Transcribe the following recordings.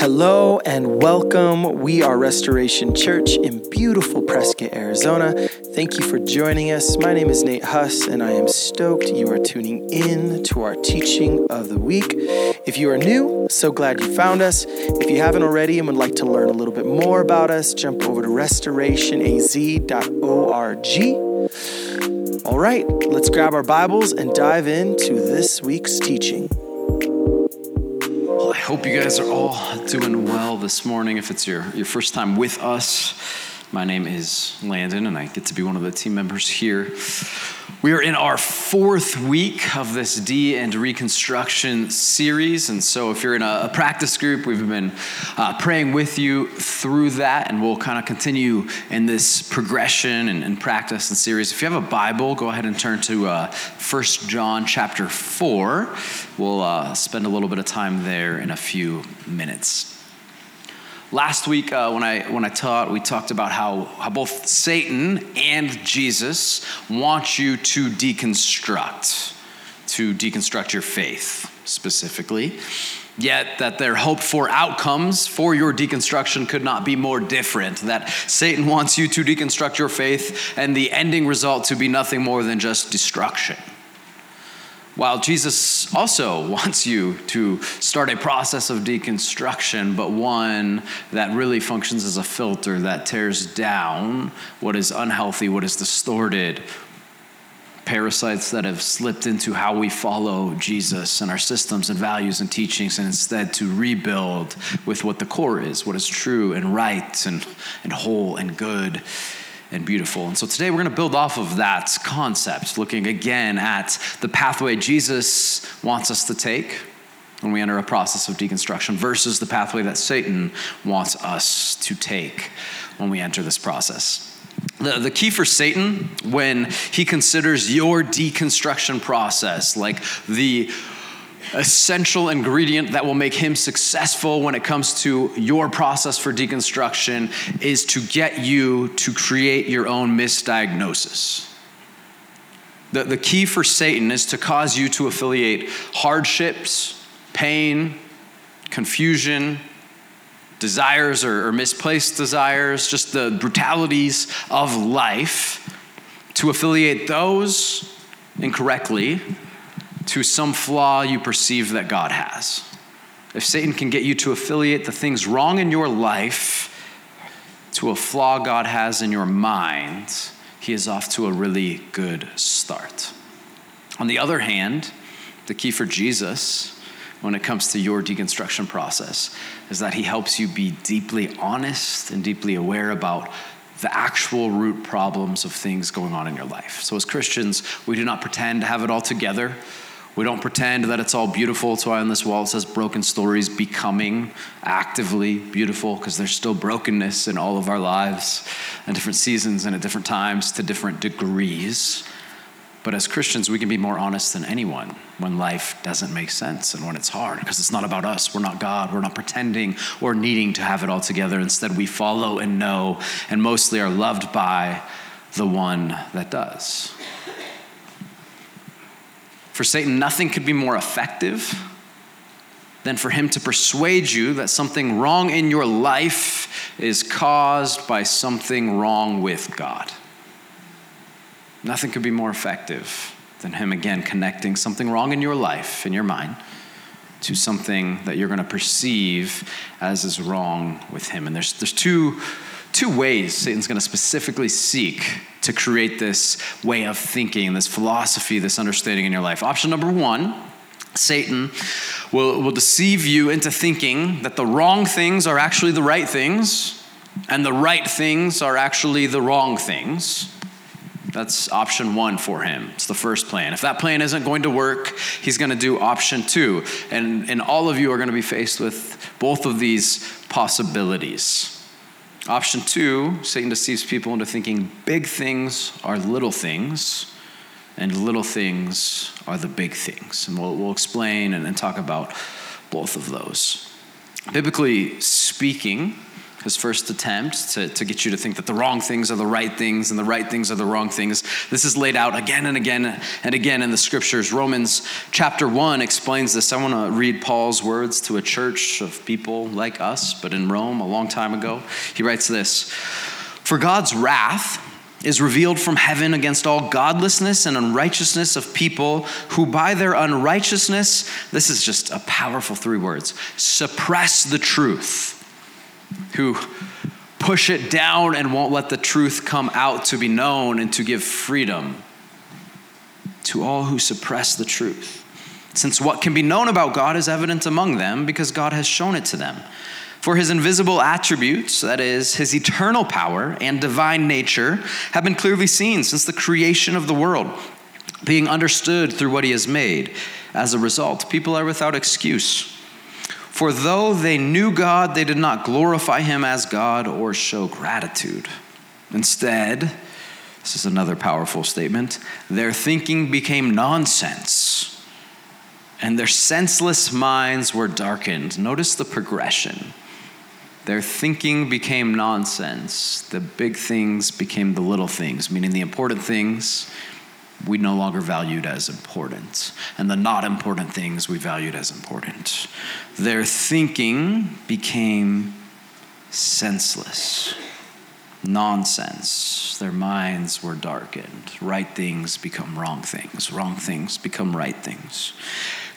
Hello and welcome. We are Restoration Church in beautiful Prescott, Arizona. Thank you for joining us. My name is Nate Huss, and I am stoked you are tuning in to our teaching of the week. If you are new, so glad you found us. If you haven't already and would like to learn a little bit more about us, jump over to restorationaz.org. All right, let's grab our Bibles and dive into this week's teaching. I hope you guys are all doing well this morning. If it's your, your first time with us, my name is Landon, and I get to be one of the team members here. We are in our fourth week of this D and Reconstruction series. And so, if you're in a, practice group, we've been uh, praying with you through that, and we'll kind of continue in this progression and, and, practice and series. If you have a Bible, go ahead and turn to uh, 1 John chapter 4. We'll uh, spend a little bit of time there in a few minutes. Last week, uh, when, I, when I taught, we talked about how, how both Satan and Jesus want you to deconstruct, to deconstruct your faith specifically. Yet, that their hope for outcomes for your deconstruction could not be more different. That Satan wants you to deconstruct your faith, and the ending result to be nothing more than just destruction. While Jesus also wants you to start a process of deconstruction, but one that really functions as a filter that tears down what is unhealthy, what is distorted, parasites that have slipped into how we follow Jesus and our systems and values and teachings, and instead to rebuild with what the core is, what is true and right and, and whole and good and beautiful. And so today we're going to build off of that concept, looking again at the pathway Jesus wants us to take when we enter a process of deconstruction versus the pathway that Satan wants us to take when we enter this process. The, the key for Satan when he considers your deconstruction process, like the essential ingredient that will make him successful when it comes to your process for deconstruction is to get you to create your own misdiagnosis. The, the key for Satan is to cause you to affiliate hardships, pain, confusion, desires or, or misplaced desires, just the brutalities of life, to affiliate those incorrectly to some flaw you perceive that God has. If Satan can get you to affiliate the things wrong in your life to a flaw God has in your mind, he is off to a really good start. On the other hand, the key for Jesus when it comes to your deconstruction process is that he helps you be deeply honest and deeply aware about the actual root problems of things going on in your life. So, as Christians, we do not pretend to have it all together. We don't pretend that it's all beautiful. That's why on this wall it says broken stories becoming actively beautiful, because there's still brokenness in all of our lives and different seasons and at different times to different degrees. But as Christians, we can be more honest than anyone when life doesn't make sense and when it's hard, because it's not about us. We're not God. We're not pretending or needing to have it all together. Instead, we follow and know and mostly are loved by the one that does. For Satan, nothing could be more effective than for him to persuade you that something wrong in your life is caused by something wrong with God. Nothing could be more effective than him again connecting something wrong in your life, in your mind, to something that you're going to perceive as is wrong with him. And there's, there's two, two ways Satan's going to specifically seek to create this way of thinking, this philosophy, this understanding in your life. Option number one Satan will, will deceive you into thinking that the wrong things are actually the right things, and the right things are actually the wrong things. That's option one for him. It's the first plan. If that plan isn't going to work, he's going to do option two. And, and all of you are going to be faced with both of these possibilities. Option two Satan deceives people into thinking big things are little things, and little things are the big things. And we'll, we'll explain and, and talk about both of those. Biblically speaking, his first attempt to, to get you to think that the wrong things are the right things and the right things are the wrong things. This is laid out again and again and again in the scriptures. Romans chapter 1 explains this. I want to read Paul's words to a church of people like us, but in Rome a long time ago. He writes this For God's wrath is revealed from heaven against all godlessness and unrighteousness of people who by their unrighteousness, this is just a powerful three words, suppress the truth who push it down and won't let the truth come out to be known and to give freedom to all who suppress the truth. Since what can be known about God is evident among them because God has shown it to them. For his invisible attributes, that is, his eternal power and divine nature, have been clearly seen since the creation of the world, being understood through what he has made. As a result, people are without excuse. For though they knew God, they did not glorify him as God or show gratitude. Instead, this is another powerful statement, their thinking became nonsense and their senseless minds were darkened. Notice the progression. Their thinking became nonsense. The big things became the little things, meaning the important things we no longer valued as important, and the not important things we valued as important. Their thinking became senseless, nonsense. Their minds were darkened. Right things become wrong things, wrong things become right things.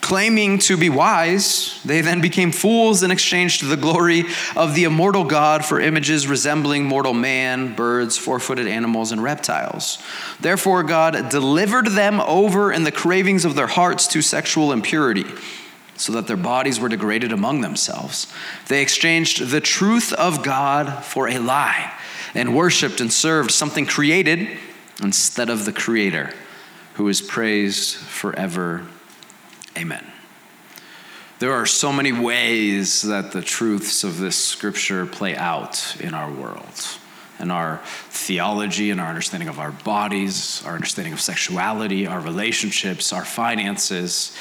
Claiming to be wise, they then became fools and exchanged the glory of the immortal God for images resembling mortal man, birds, four footed animals, and reptiles. Therefore, God delivered them over in the cravings of their hearts to sexual impurity, so that their bodies were degraded among themselves. They exchanged the truth of God for a lie and worshiped and served something created instead of the Creator, who is praised forever Amen. There are so many ways that the truths of this scripture play out in our world. in our theology and our understanding of our bodies, our understanding of sexuality, our relationships, our finances,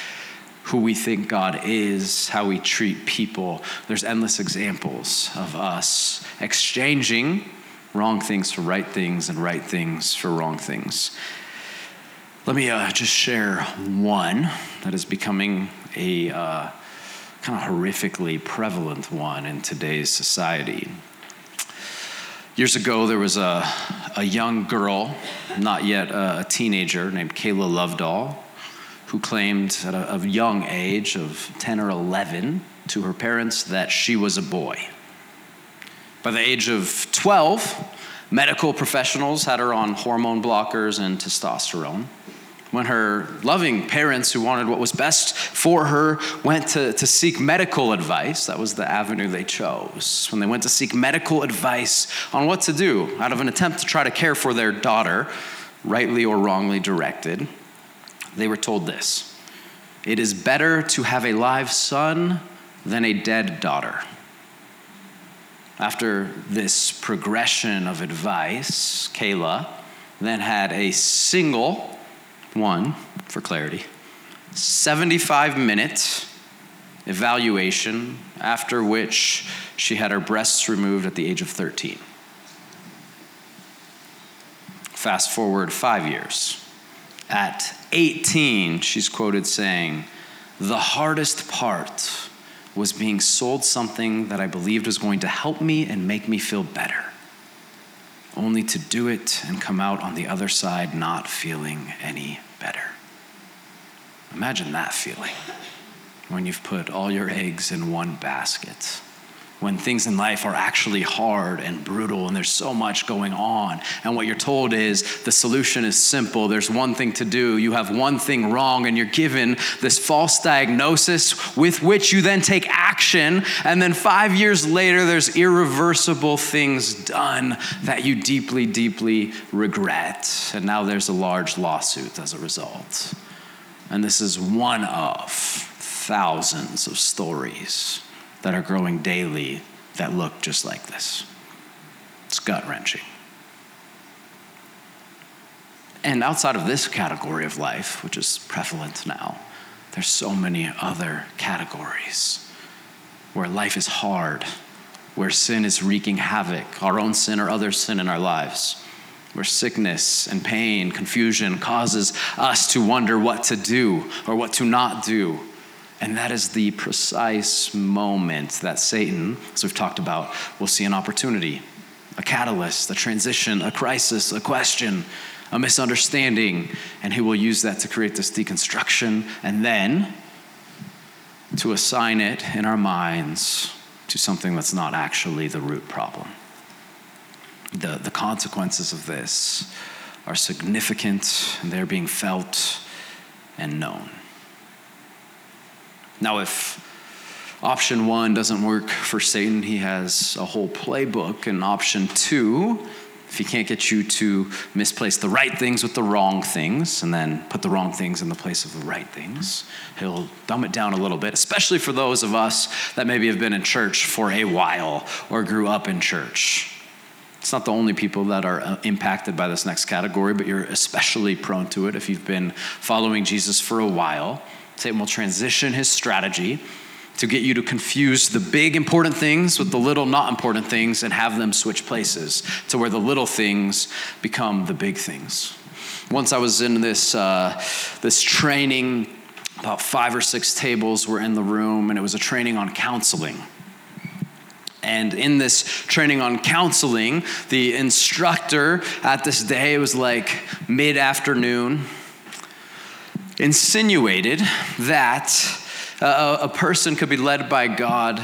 who we think God is, how we treat people. There's endless examples of us exchanging wrong things for right things and right things for wrong things. Let me uh, just share one that is becoming a uh, kind of horrifically prevalent one in today's society. Years ago, there was a, a young girl, not yet a teenager, named Kayla Lovdahl, who claimed at a, a young age of 10 or 11 to her parents that she was a boy. By the age of 12, medical professionals had her on hormone blockers and testosterone when her loving parents, who wanted what was best for her, went to, to seek medical advice, that was the avenue they chose. When they went to seek medical advice on what to do out of an attempt to try to care for their daughter, rightly or wrongly directed, they were told this It is better to have a live son than a dead daughter. After this progression of advice, Kayla then had a single one, for clarity, 75 minutes evaluation, after which she had her breasts removed at the age of 13. Fast forward five years. At 18, she's quoted saying, The hardest part was being sold something that I believed was going to help me and make me feel better only to do it and come out on the other side not feeling any better. Imagine that feeling when you've put all your eggs in one basket when things in life are actually hard and brutal and there's so much going on. And what you're told is the solution is simple. There's one thing to do. You have one thing wrong, and you're given this false diagnosis with which you then take action. And then five years later, there's irreversible things done that you deeply, deeply regret. And now there's a large lawsuit as a result. And this is one of thousands of stories that are growing daily that look just like this. It's gut wrenching. And outside of this category of life, which is prevalent now, there's so many other categories where life is hard where sin is wreaking havoc, our own sin or other sin in our lives, where sickness and pain, confusion causes us to wonder what to do or what to not do. And that is the precise moment that Satan, as we've talked about, will see an opportunity, a catalyst, a transition, a crisis, a question, a misunderstanding, and he will use that to create this deconstruction and then to assign it in our minds to something that's not actually the root problem. The, the consequences of this are significant and they're being felt and known. Now, if option one doesn't work for Satan, he has a whole playbook, and option two if he can't get you to misplace the right things with the wrong things and then put the wrong things in the place of the right things, he'll dumb it down a little bit, especially for those of us that maybe have been in church for a while or grew up in church. It's not the only people that are uh, impacted by this next category, but you're especially prone to it if you've been following Jesus for a while. Satan will transition his strategy to get you to confuse the big important things with the little not important things and have them switch places to where the little things become the big things. Once I was in this, uh, this training, about five or six tables were in the room, and it was a training on counseling. And in this training on counseling, the instructor at this day, was like mid afternoon, insinuated that uh, a, a person could be led by God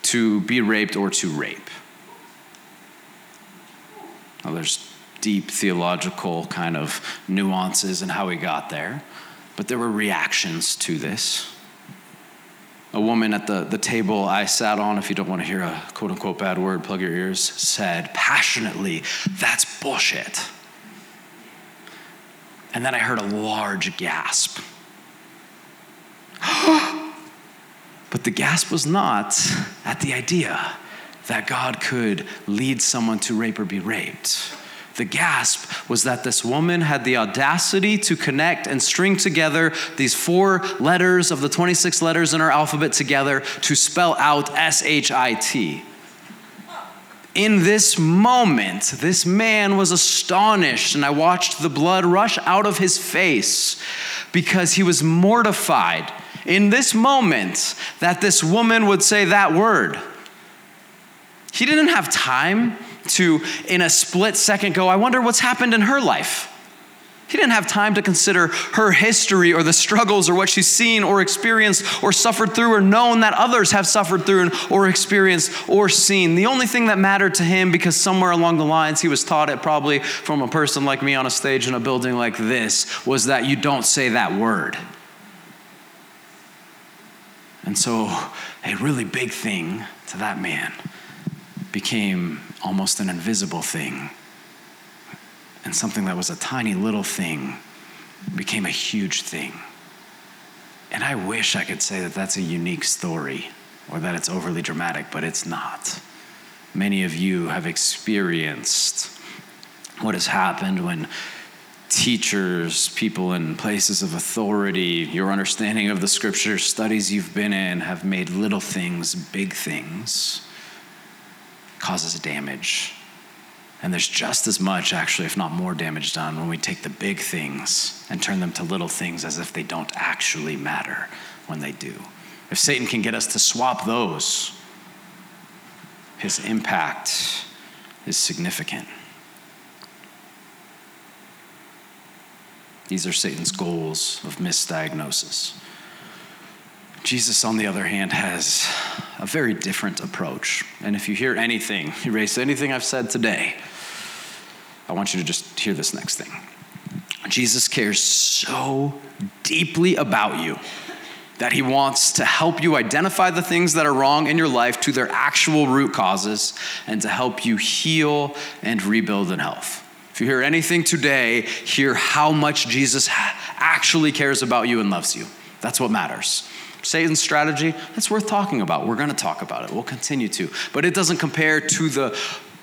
to be raped or to rape. Now, there's deep theological kind of nuances in how we got there, but there were reactions to this. A woman at the, the table I sat on, if you don't want to hear a quote unquote bad word, plug your ears, said passionately, That's bullshit. And then I heard a large gasp. But the gasp was not at the idea that God could lead someone to rape or be raped. The gasp was that this woman had the audacity to connect and string together these four letters of the 26 letters in our alphabet together to spell out S H I T. In this moment, this man was astonished, and I watched the blood rush out of his face because he was mortified in this moment that this woman would say that word. He didn't have time to, in a split second, go, I wonder what's happened in her life. He didn't have time to consider her history or the struggles or what she's seen or experienced or suffered through or known that others have suffered through or experienced or seen. The only thing that mattered to him, because somewhere along the lines he was taught it probably from a person like me on a stage in a building like this, was that you don't say that word. And so, a really big thing to that man became almost an invisible thing. And something that was a tiny little thing became a huge thing. And I wish I could say that that's a unique story or that it's overly dramatic, but it's not. Many of you have experienced what has happened when teachers, people in places of authority, your understanding of the scripture, studies you've been in have made little things big things, causes damage. And there's just as much, actually, if not more damage done when we take the big things and turn them to little things as if they don't actually matter when they do. If Satan can get us to swap those, his impact is significant. These are Satan's goals of misdiagnosis. Jesus, on the other hand, has a very different approach. And if you hear anything, erase anything I've said today, I want you to just hear this next thing. Jesus cares so deeply about you that he wants to help you identify the things that are wrong in your life to their actual root causes and to help you heal and rebuild in health. If you hear anything today, hear how much Jesus actually cares about you and loves you. That's what matters. Satan's strategy, that's worth talking about. We're going to talk about it. We'll continue to. But it doesn't compare to the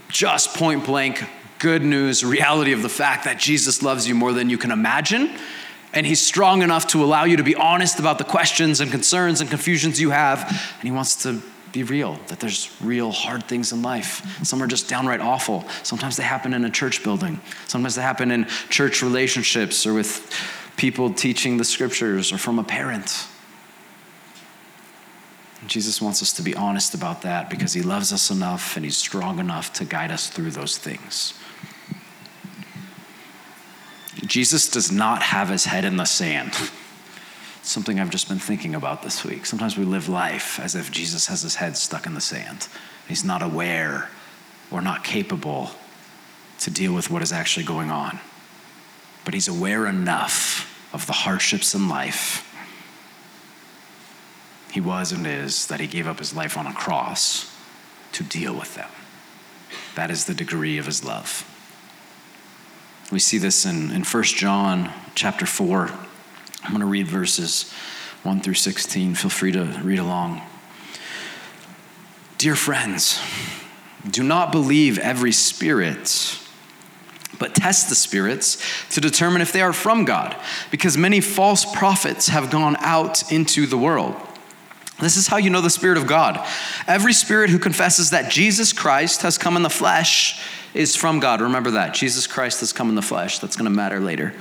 just point blank good news reality of the fact that Jesus loves you more than you can imagine. And he's strong enough to allow you to be honest about the questions and concerns and confusions you have. And he wants to be real, that there's real hard things in life. Some are just downright awful. Sometimes they happen in a church building, sometimes they happen in church relationships or with people teaching the scriptures or from a parent. Jesus wants us to be honest about that because he loves us enough and he's strong enough to guide us through those things. Jesus does not have his head in the sand. Something I've just been thinking about this week. Sometimes we live life as if Jesus has his head stuck in the sand. He's not aware or not capable to deal with what is actually going on. But he's aware enough of the hardships in life. He was and is that he gave up his life on a cross to deal with them. That is the degree of his love. We see this in, in 1 John chapter 4. I'm going to read verses 1 through 16. Feel free to read along. Dear friends, do not believe every spirit, but test the spirits to determine if they are from God, because many false prophets have gone out into the world. This is how you know the Spirit of God. Every spirit who confesses that Jesus Christ has come in the flesh is from God. Remember that. Jesus Christ has come in the flesh. That's going to matter later.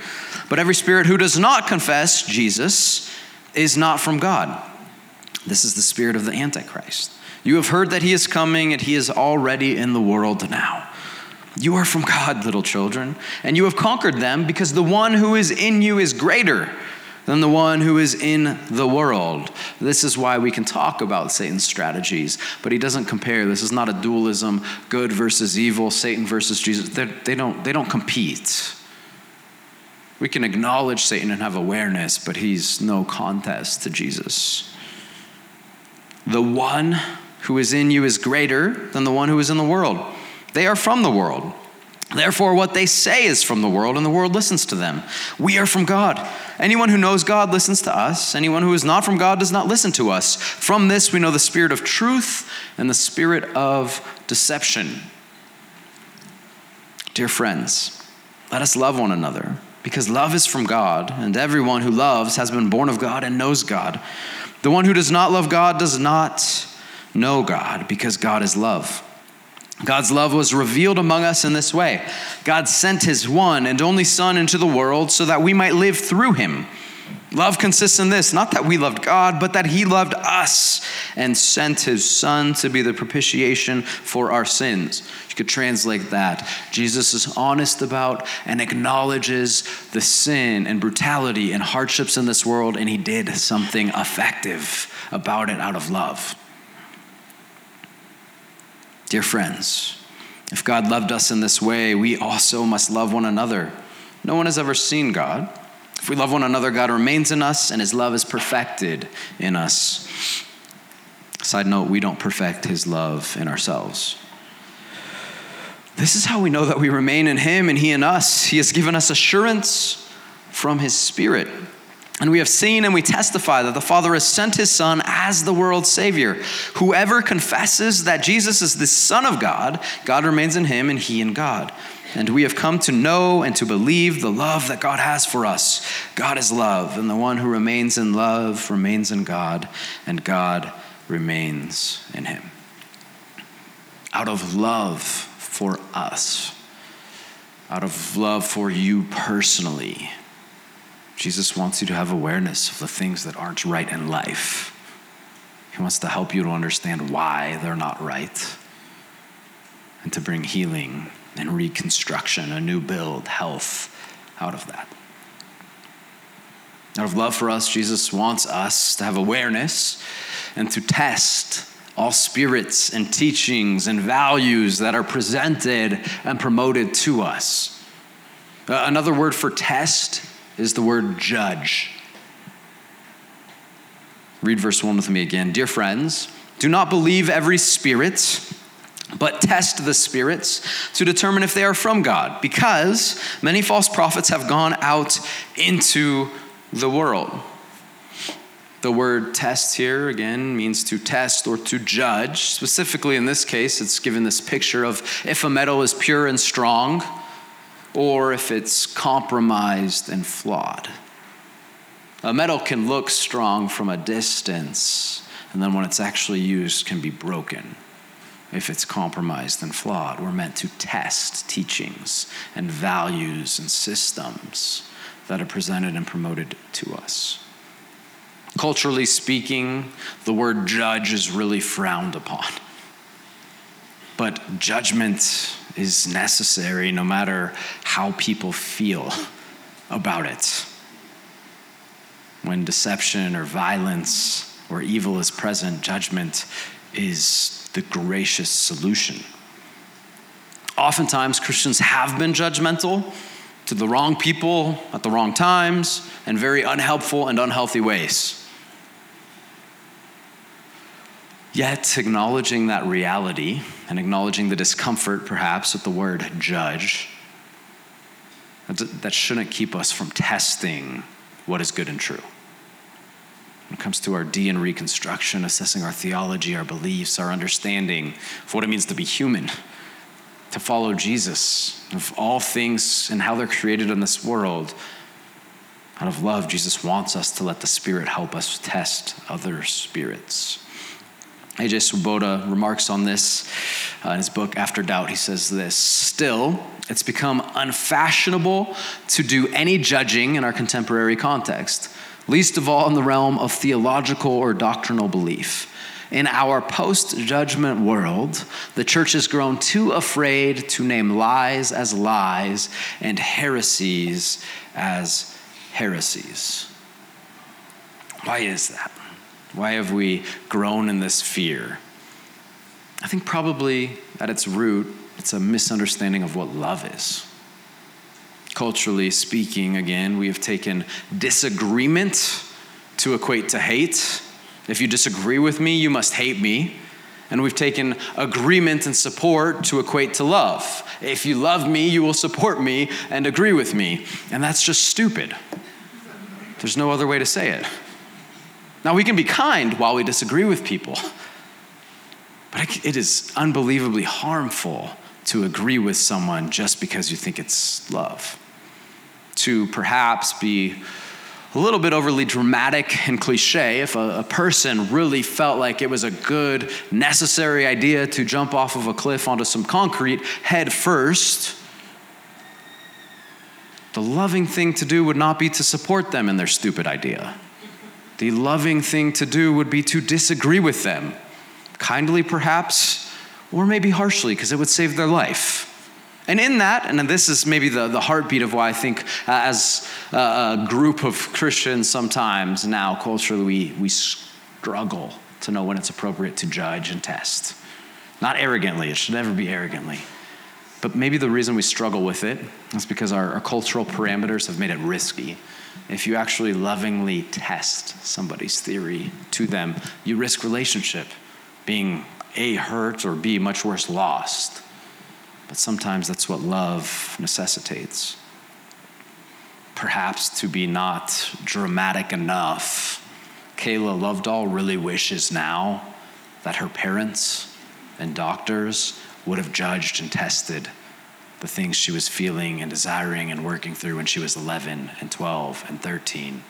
But every spirit who does not confess Jesus is not from God. This is the spirit of the Antichrist. You have heard that he is coming and he is already in the world now. You are from God, little children, and you have conquered them because the one who is in you is greater than the one who is in the world. This is why we can talk about Satan's strategies, but he doesn't compare. This is not a dualism, good versus evil, Satan versus Jesus. They don't, they don't compete. We can acknowledge Satan and have awareness, but he's no contest to Jesus. The one who is in you is greater than the one who is in the world. They are from the world Therefore, what they say is from the world, and the world listens to them. We are from God. Anyone who knows God listens to us. Anyone who is not from God does not listen to us. From this, we know the spirit of truth and the spirit of deception. Dear friends, let us love one another, because love is from God, and everyone who loves has been born of God and knows God. The one who does not love God does not know God, because God is love. God's love was revealed among us in this way God sent his one and only Son into the world so that we might live through him. Love consists in this not that we loved God, but that he loved us and sent his Son to be the propitiation for our sins. You could translate that. Jesus is honest about and acknowledges the sin and brutality and hardships in this world, and he did something effective about it out of love. Dear friends, if God loved us in this way, we also must love one another. No one has ever seen God. If we love one another, God remains in us and his love is perfected in us. Side note, we don't perfect his love in ourselves. This is how we know that we remain in him and he in us. He has given us assurance from his spirit. And we have seen and we testify that the Father has sent his Son as the world's Savior. Whoever confesses that Jesus is the Son of God, God remains in him and he in God. And we have come to know and to believe the love that God has for us. God is love, and the one who remains in love remains in God, and God remains in him. Out of love for us, out of love for you personally, Jesus wants you to have awareness of the things that aren't right in life. He wants to help you to understand why they're not right and to bring healing and reconstruction, a new build, health out of that. Out of love for us, Jesus wants us to have awareness and to test all spirits and teachings and values that are presented and promoted to us. Uh, another word for test is the word judge. Read verse 1 with me again. Dear friends, do not believe every spirit, but test the spirits to determine if they are from God, because many false prophets have gone out into the world. The word test here, again, means to test or to judge. Specifically, in this case, it's given this picture of if a metal is pure and strong or if it's compromised and flawed. A metal can look strong from a distance, and then when it's actually used, can be broken if it's compromised and flawed. We're meant to test teachings and values and systems that are presented and promoted to us. Culturally speaking, the word judge is really frowned upon. But judgment is necessary no matter how people feel about it. When deception or violence or evil is present, judgment is the gracious solution. Oftentimes, Christians have been judgmental to the wrong people at the wrong times in very unhelpful and unhealthy ways. Yet, acknowledging that reality and acknowledging the discomfort, perhaps, with the word judge, that shouldn't keep us from testing what is good and true. When it comes to our D and reconstruction, assessing our theology, our beliefs, our understanding of what it means to be human, to follow Jesus, of all things and how they're created in this world, out of love, Jesus wants us to let the Spirit help us test other spirits. A.J. Swoboda remarks on this uh, in his book After Doubt. He says this Still, it's become unfashionable to do any judging in our contemporary context, least of all in the realm of theological or doctrinal belief. In our post judgment world, the church has grown too afraid to name lies as lies and heresies as heresies. Why is that? Why have we grown in this fear? I think probably at its root, it's a misunderstanding of what love is. Culturally speaking, again, we have taken disagreement to equate to hate. If you disagree with me, you must hate me. And we've taken agreement and support to equate to love. If you love me, you will support me and agree with me. And that's just stupid. There's no other way to say it. Now, we can be kind while we disagree with people, but it is unbelievably harmful to agree with someone just because you think it's love. To perhaps be a little bit overly dramatic and cliche if a, a, person really felt like it was a good, necessary idea to jump off of a cliff onto some concrete head first. The loving thing to do would not be to support them in their stupid idea. The loving thing to do would be to disagree with them, kindly perhaps, or maybe harshly, because it would save their life. And in that, and this is maybe the, the heartbeat of why I think, uh, as a, a group of Christians, sometimes now culturally we, we struggle to know when it's appropriate to judge and test. Not arrogantly, it should never be arrogantly. But maybe the reason we struggle with it is because our, our cultural parameters have made it risky if you actually lovingly test somebody's theory to them, you risk relationship being A, hurt, or B, much worse, lost. But sometimes that's what love necessitates. Perhaps to be not dramatic enough, Kayla Lovdahl really wishes now that her parents and doctors would have judged and tested the things she was feeling and desiring and working through when she was 11 and 12 and 13.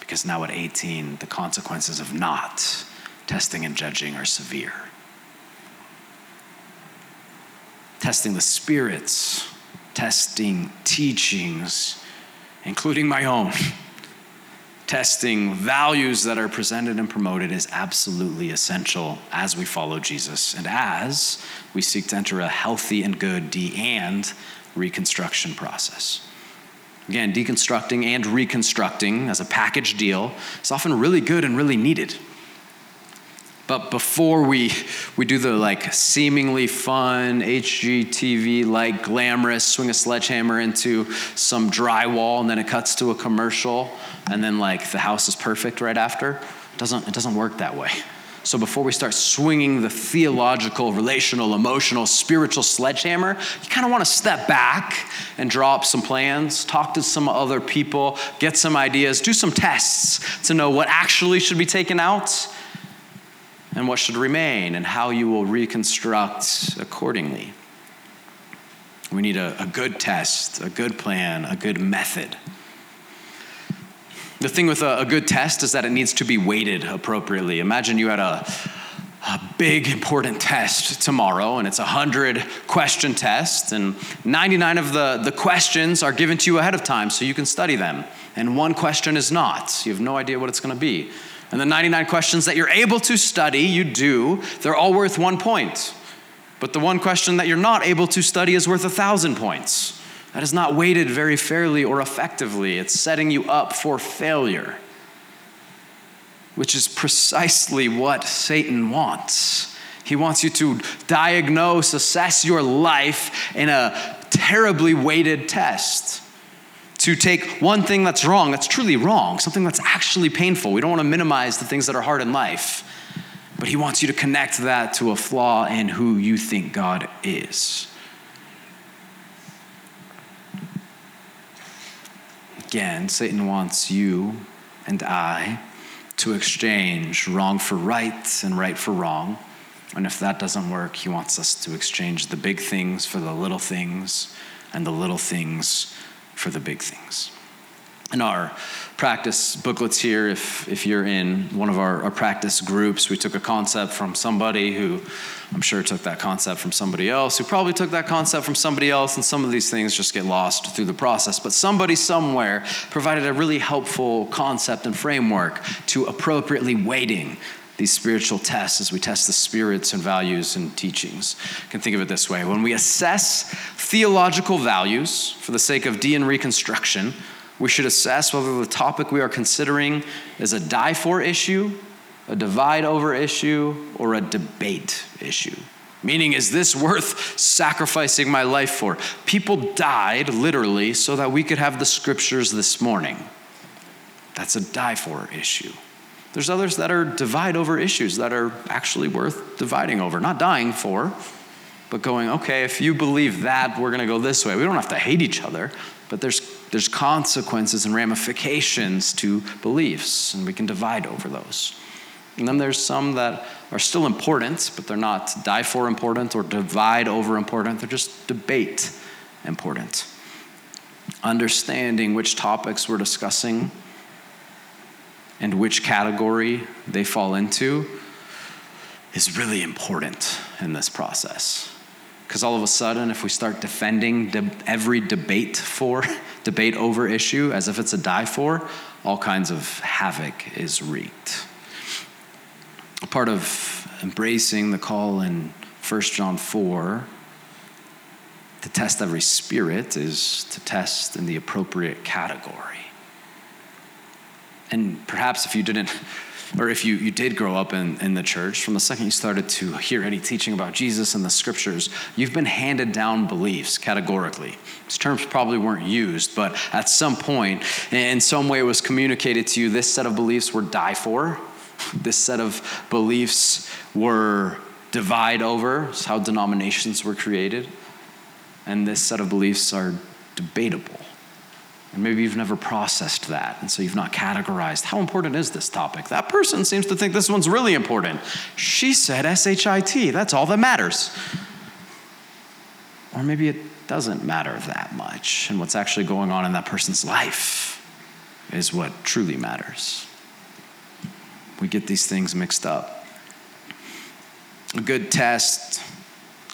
Because now at 18, the consequences of not testing and judging are severe. Testing the spirits, testing teachings, including my own, testing values that are presented and promoted is absolutely essential as we follow Jesus and as we seek to enter a healthy and good de and reconstruction process. Again, deconstructing and reconstructing as a package deal is often really good and really needed. But before we, we do the like seemingly fun HGTV like glamorous swing a sledgehammer into some drywall and then it cuts to a commercial and then like the house is perfect right after, it doesn't, it doesn't work that way. So before we start swinging the theological, relational, emotional, spiritual sledgehammer, you kind of want to step back and draw up some plans, talk to some other people, get some ideas, do some tests to know what actually should be taken out and what should remain and how you will reconstruct accordingly. We need a, a good test, a good plan, a good method. The thing with a, a good test is that it needs to be weighted appropriately. Imagine you had a, a big important test tomorrow and it's a 100 question test and 99 of the, the questions are given to you ahead of time so you can study them and one question is not you have no idea what it's going to be and the 99 questions that you're able to study you do they're all worth one point but the one question that you're not able to study is worth a thousand points that is not weighted very fairly or effectively it's setting you up for failure which is precisely what Satan wants. He wants you to diagnose, assess your life in a terribly weighted test. To take one thing that's wrong, that's truly wrong, something that's actually painful. We don't want to minimize the things that are hard in life, but he wants you to connect that to a flaw in who you think God is. Again, Satan wants you and I to exchange wrong for right and right for wrong. And if that doesn't work, he wants us to exchange the big things for the little things and the little things for the big things in our practice booklets here, if, if you're in one of our, our, practice groups, we took a concept from somebody who I'm sure took that concept from somebody else, who probably took that concept from somebody else, and some of these things just get lost through the process. But somebody somewhere provided a really helpful concept and framework to appropriately weighting these spiritual tests as we test the spirits and values and teachings. You can think of it this way when we assess theological values for the sake of D and reconstruction, we should assess whether the topic we are considering is a die for issue, a divide over issue, or a debate issue. Meaning, is this worth sacrificing my life for? People died literally so that we could have the scriptures this morning. That's a die for issue. There's others that are divide over issues that are actually worth dividing over, not dying for, but going, okay, if you believe that, we're going to go this way. We don't have to hate each other, but there's there's consequences and ramifications to beliefs, and we can divide over those. And then there's some that are still important, but they're not die for important or divide over important, they're just debate important. Understanding which topics we're discussing and which category they fall into is really important in this process. Because all of a sudden, if we start defending de- every debate for, debate over issue as if it's a die for, all kinds of havoc is wreaked. A part of embracing the call in 1 John 4 to test every spirit is to test in the appropriate category. And perhaps if you didn't or if you, you did grow up in, in the church, from the second you started to hear any teaching about Jesus and the scriptures, you've been handed down beliefs categorically. These terms probably weren't used, but at some point, in some way, it was communicated to you this set of beliefs were die for, this set of beliefs were divide over, it's how denominations were created, and this set of beliefs are debatable. And maybe you've never processed that, and so you've not categorized how important is this topic? That person seems to think this one's really important. She said SHIT, that's all that matters. Or maybe it doesn't matter that much, and what's actually going on in that person's life is what truly matters. We get these things mixed up. A good test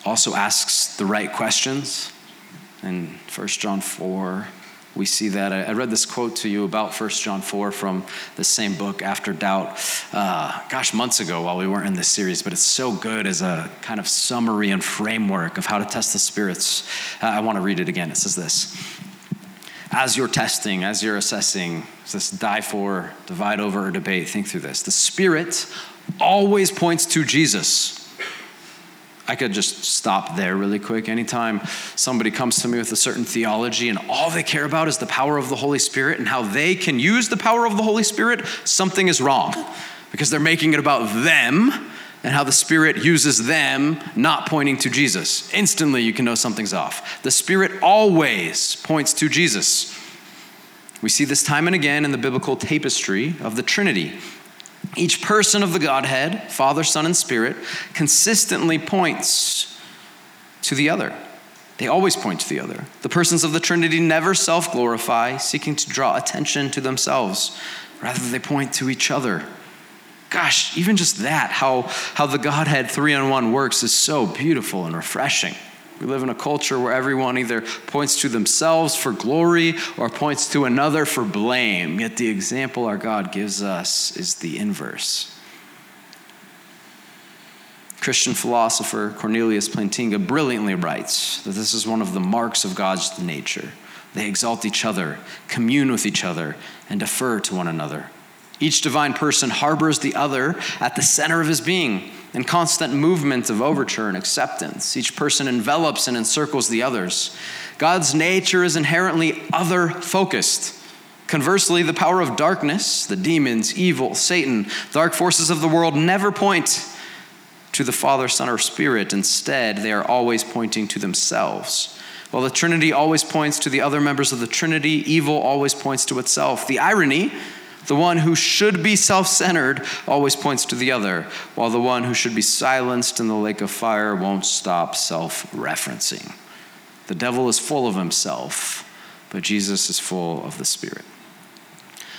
also asks the right questions. In 1 John 4, we see that. I read this quote to you about 1 John 4 from the same book, After Doubt, uh, gosh, months ago while we weren't in this series, but it's so good as a kind of summary and framework of how to test the spirits. Uh, I want to read it again. It says this As you're testing, as you're assessing, this die for, divide over, or debate, think through this. The Spirit always points to Jesus I could just stop there really quick. Anytime somebody comes to me with a certain theology and all they care about is the power of the Holy Spirit and how they can use the power of the Holy Spirit, something is wrong because they're making it about them and how the Spirit uses them, not pointing to Jesus. Instantly, you can know something's off. The Spirit always points to Jesus. We see this time and again in the biblical tapestry of the Trinity. Each person of the Godhead, Father, Son, and Spirit, consistently points to the other. They always point to the other. The persons of the Trinity never self glorify, seeking to draw attention to themselves. Rather, they point to each other. Gosh, even just that, how, how the Godhead three on one works, is so beautiful and refreshing. We live in a culture where everyone either points to themselves for glory or points to another for blame. Yet the example our God gives us is the inverse. Christian philosopher Cornelius Plantinga brilliantly writes that this is one of the marks of God's nature. They exalt each other, commune with each other, and defer to one another. Each divine person harbors the other at the center of his being in constant movement of overture and acceptance. Each person envelops and encircles the others. God's nature is inherently other focused. Conversely, the power of darkness, the demons, evil, Satan, dark forces of the world never point to the Father, Son, or Spirit. Instead, they are always pointing to themselves. While the Trinity always points to the other members of the Trinity, evil always points to itself. The irony the one who should be self centered always points to the other, while the one who should be silenced in the lake of fire won't stop self referencing. The devil is full of himself, but Jesus is full of the Spirit.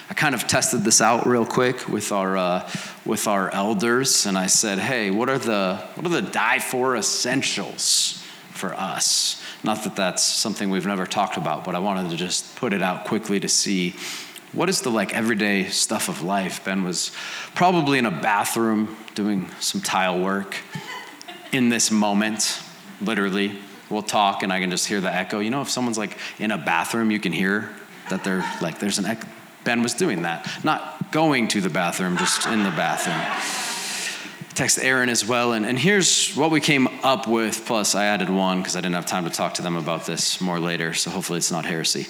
I kind of tested this out real quick with our uh, with our elders, and I said, "Hey, what are the what are the die for essentials for us?" Not that that's something we've never talked about, but I wanted to just put it out quickly to see what is the like everyday stuff of life. Ben was probably in a bathroom doing some tile work in this moment, literally. We'll talk, and I can just hear the echo. You know, if someone's like in a bathroom, you can hear that they're like there's an echo Ben was doing that, not going to the bathroom, just in the bathroom. Text Aaron as well. And, and here's what we came up with. Plus, I added one because I didn't have time to talk to them about this more later. So hopefully, it's not heresy.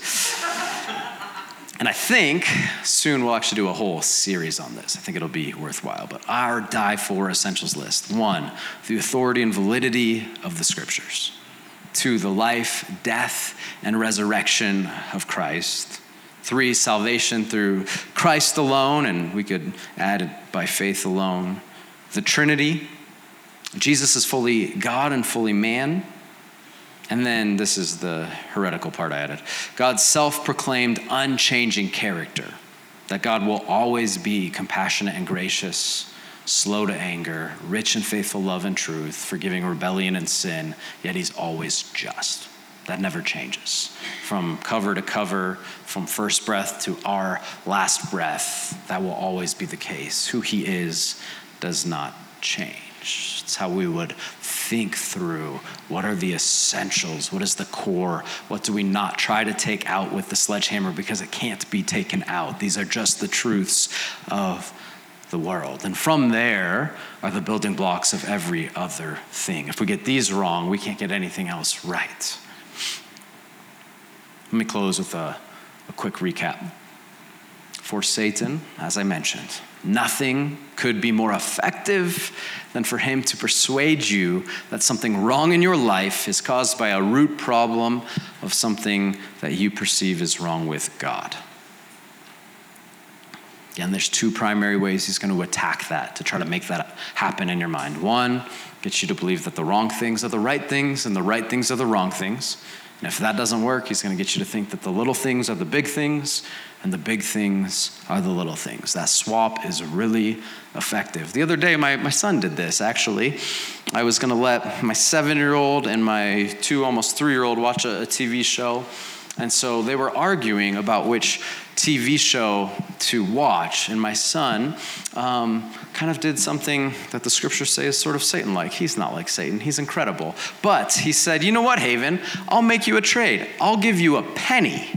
And I think soon we'll actually do a whole series on this. I think it'll be worthwhile. But our die for essentials list one, the authority and validity of the scriptures. Two, the life, death, and resurrection of Christ. Three, salvation through Christ alone, and we could add it by faith alone. The Trinity, Jesus is fully God and fully man. And then this is the heretical part I added God's self proclaimed unchanging character, that God will always be compassionate and gracious, slow to anger, rich in faithful love and truth, forgiving rebellion and sin, yet he's always just. That never changes. From cover to cover, from first breath to our last breath, that will always be the case. Who He is does not change. It's how we would think through what are the essentials, what is the core, what do we not try to take out with the sledgehammer because it can't be taken out. These are just the truths of the world. And from there are the building blocks of every other thing. If we get these wrong, we can't get anything else right. Let me close with a, a quick recap. For Satan, as I mentioned, nothing could be more effective than for him to persuade you that something wrong in your life is caused by a root problem of something that you perceive is wrong with God. Again, there's two primary ways he's going to attack that to try to make that happen in your mind. One, gets you to believe that the wrong things are the right things and the right things are the wrong things. And if that doesn't work, he's going to get you to think that the little things are the big things and the big things are the little things. That swap is really effective. The other day, my, my son did this actually. I was going to let my seven year old and my two, almost three year old watch a, a TV show. And so they were arguing about which TV show to watch. And my son um, kind of did something that the scriptures say is sort of Satan like. He's not like Satan, he's incredible. But he said, You know what, Haven? I'll make you a trade. I'll give you a penny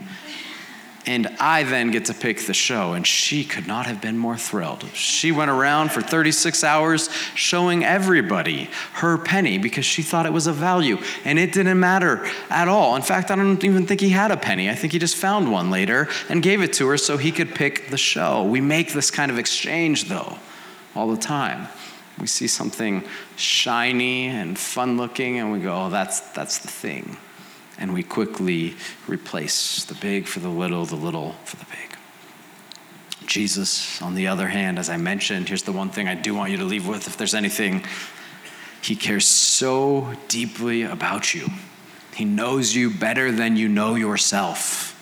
and I then get to pick the show. And she could not have been more thrilled. She went around for 36 hours showing everybody her penny because she thought it was of value. And it didn't matter at all. In fact, I don't even think he had a penny. I think he just found one later and gave it to her so he could pick the show. We make this kind of exchange, though, all the time. We see something shiny and fun looking, and we go, oh, that's, that's the thing and we quickly replace the big for the little, the little for the big. Jesus, on the other hand, as I mentioned, here's the one thing I do want you to leave with if there's anything, he cares so deeply about you. He knows you better than you know yourself.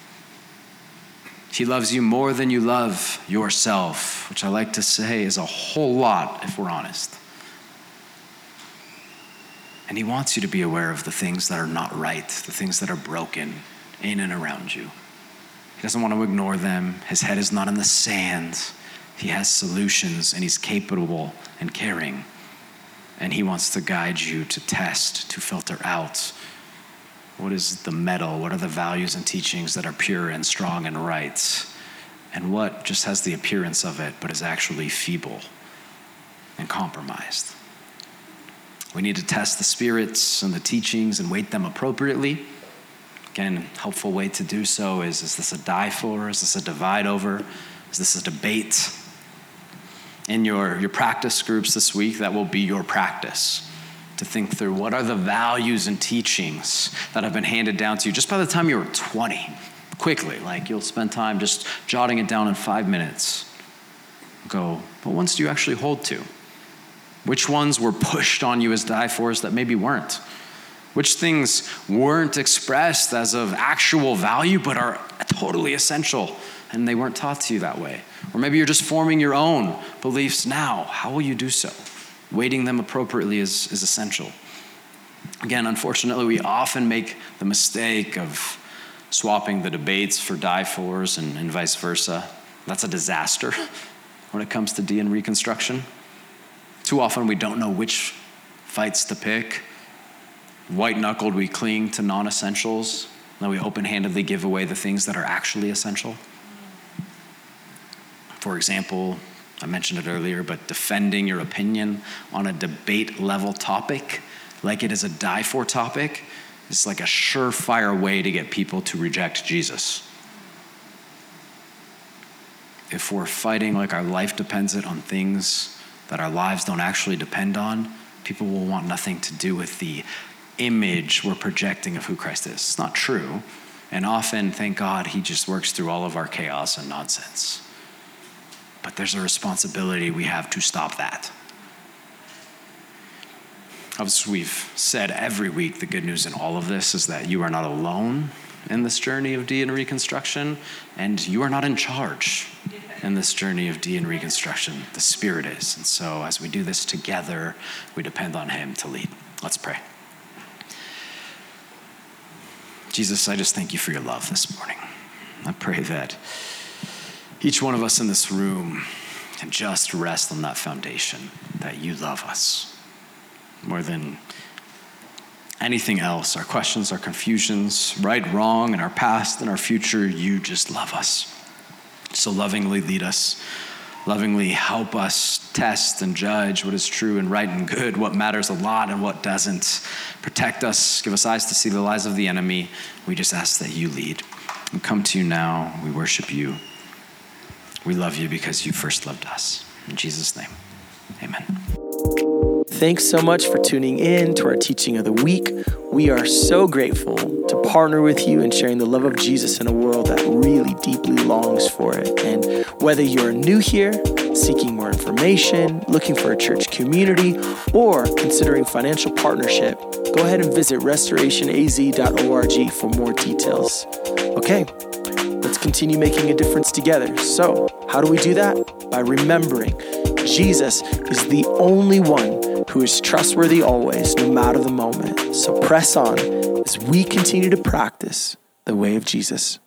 He loves you more than you love yourself, which I like to say is a whole lot if we're honest. And He wants you to be aware of the things that are not right, the things that are broken in and around you. He doesn't want to ignore them. His head is not in the sand. He has solutions and He's capable and caring. And He wants to guide you to test, to filter out what is the metal, what are the values and teachings that are pure and strong and right, and what just has the appearance of it but is actually feeble and compromised. We need to test the spirits and the teachings and weight them appropriately. Again, helpful way to do so is is this a die for? Is this a divide over? Is this a debate? In your, your practice groups this week, that will be your practice to think through what are the values and teachings that have been handed down to you just by the time you were 20. Quickly, like you'll spend time just jotting it down in five minutes. Go, what ones do you actually hold to? Which ones were pushed on you as die fors that maybe weren't? Which things weren't expressed as of actual value but are totally essential and they weren't taught to you that way? Or maybe you're just forming your own beliefs now. How will you do so? Weighting them appropriately is, is essential. Again, unfortunately, we often make the mistake of swapping the debates for die fors and, and vice versa. That's a disaster when it comes to D and Reconstruction. Too often we don't know which fights to pick. White knuckled, we cling to non essentials, then we open handedly give away the things that are actually essential. For example, I mentioned it earlier, but defending your opinion on a debate level topic, like it is a die for topic, is like a surefire way to get people to reject Jesus. If we're fighting like our life depends it on things that our lives don't actually depend on, people will want nothing to do with the image we're projecting of who Christ is. It's not true. And often, thank God, He just works through all of our chaos and nonsense. But there's a responsibility we have to stop that. As we've said every week, the good news in all of this is that you are not alone in this journey of D and Reconstruction, and you are not in charge in this journey of D and Reconstruction. The Spirit is. And so as we do this together, we depend on Him to lead. Let's pray. Jesus, I just thank you for your love this morning. I pray that each one of us in this room can just rest on that foundation that you love us more than anything else. Our questions, our confusions, right, wrong, and our past and our future, you just love us. So lovingly lead us, lovingly help us test and judge what is true and right and good, what matters a lot and what doesn't. Protect us, give us eyes to see the lies of the enemy. We just ask that you lead. We come to you now. We worship you. We love you because you first loved us. In Jesus' name, amen. Thanks so much for tuning in to our teaching of the week. We are so grateful to partner with you in sharing the love of Jesus in a world that really deeply longs for it. And whether you're new here, seeking more information, looking for a church community, or considering financial partnership, go ahead and visit restorationaz.org for more details. Okay, let's continue making a difference together. So, how do we do that? By remembering Jesus is the only one who is trustworthy always, no matter the moment. So press on as we continue to practice the way of Jesus.